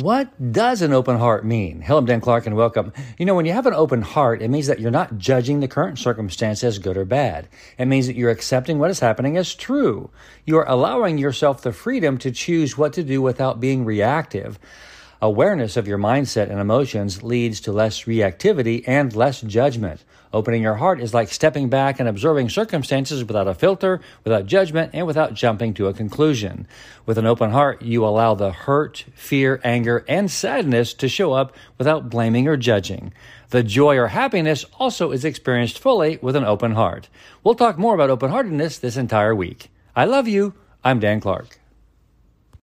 What does an open heart mean? Hello, I'm Dan Clark and welcome. You know, when you have an open heart, it means that you're not judging the current circumstance as good or bad. It means that you're accepting what is happening as true. You are allowing yourself the freedom to choose what to do without being reactive. Awareness of your mindset and emotions leads to less reactivity and less judgment. Opening your heart is like stepping back and observing circumstances without a filter, without judgment, and without jumping to a conclusion. With an open heart, you allow the hurt, fear, anger, and sadness to show up without blaming or judging. The joy or happiness also is experienced fully with an open heart. We'll talk more about open heartedness this entire week. I love you. I'm Dan Clark.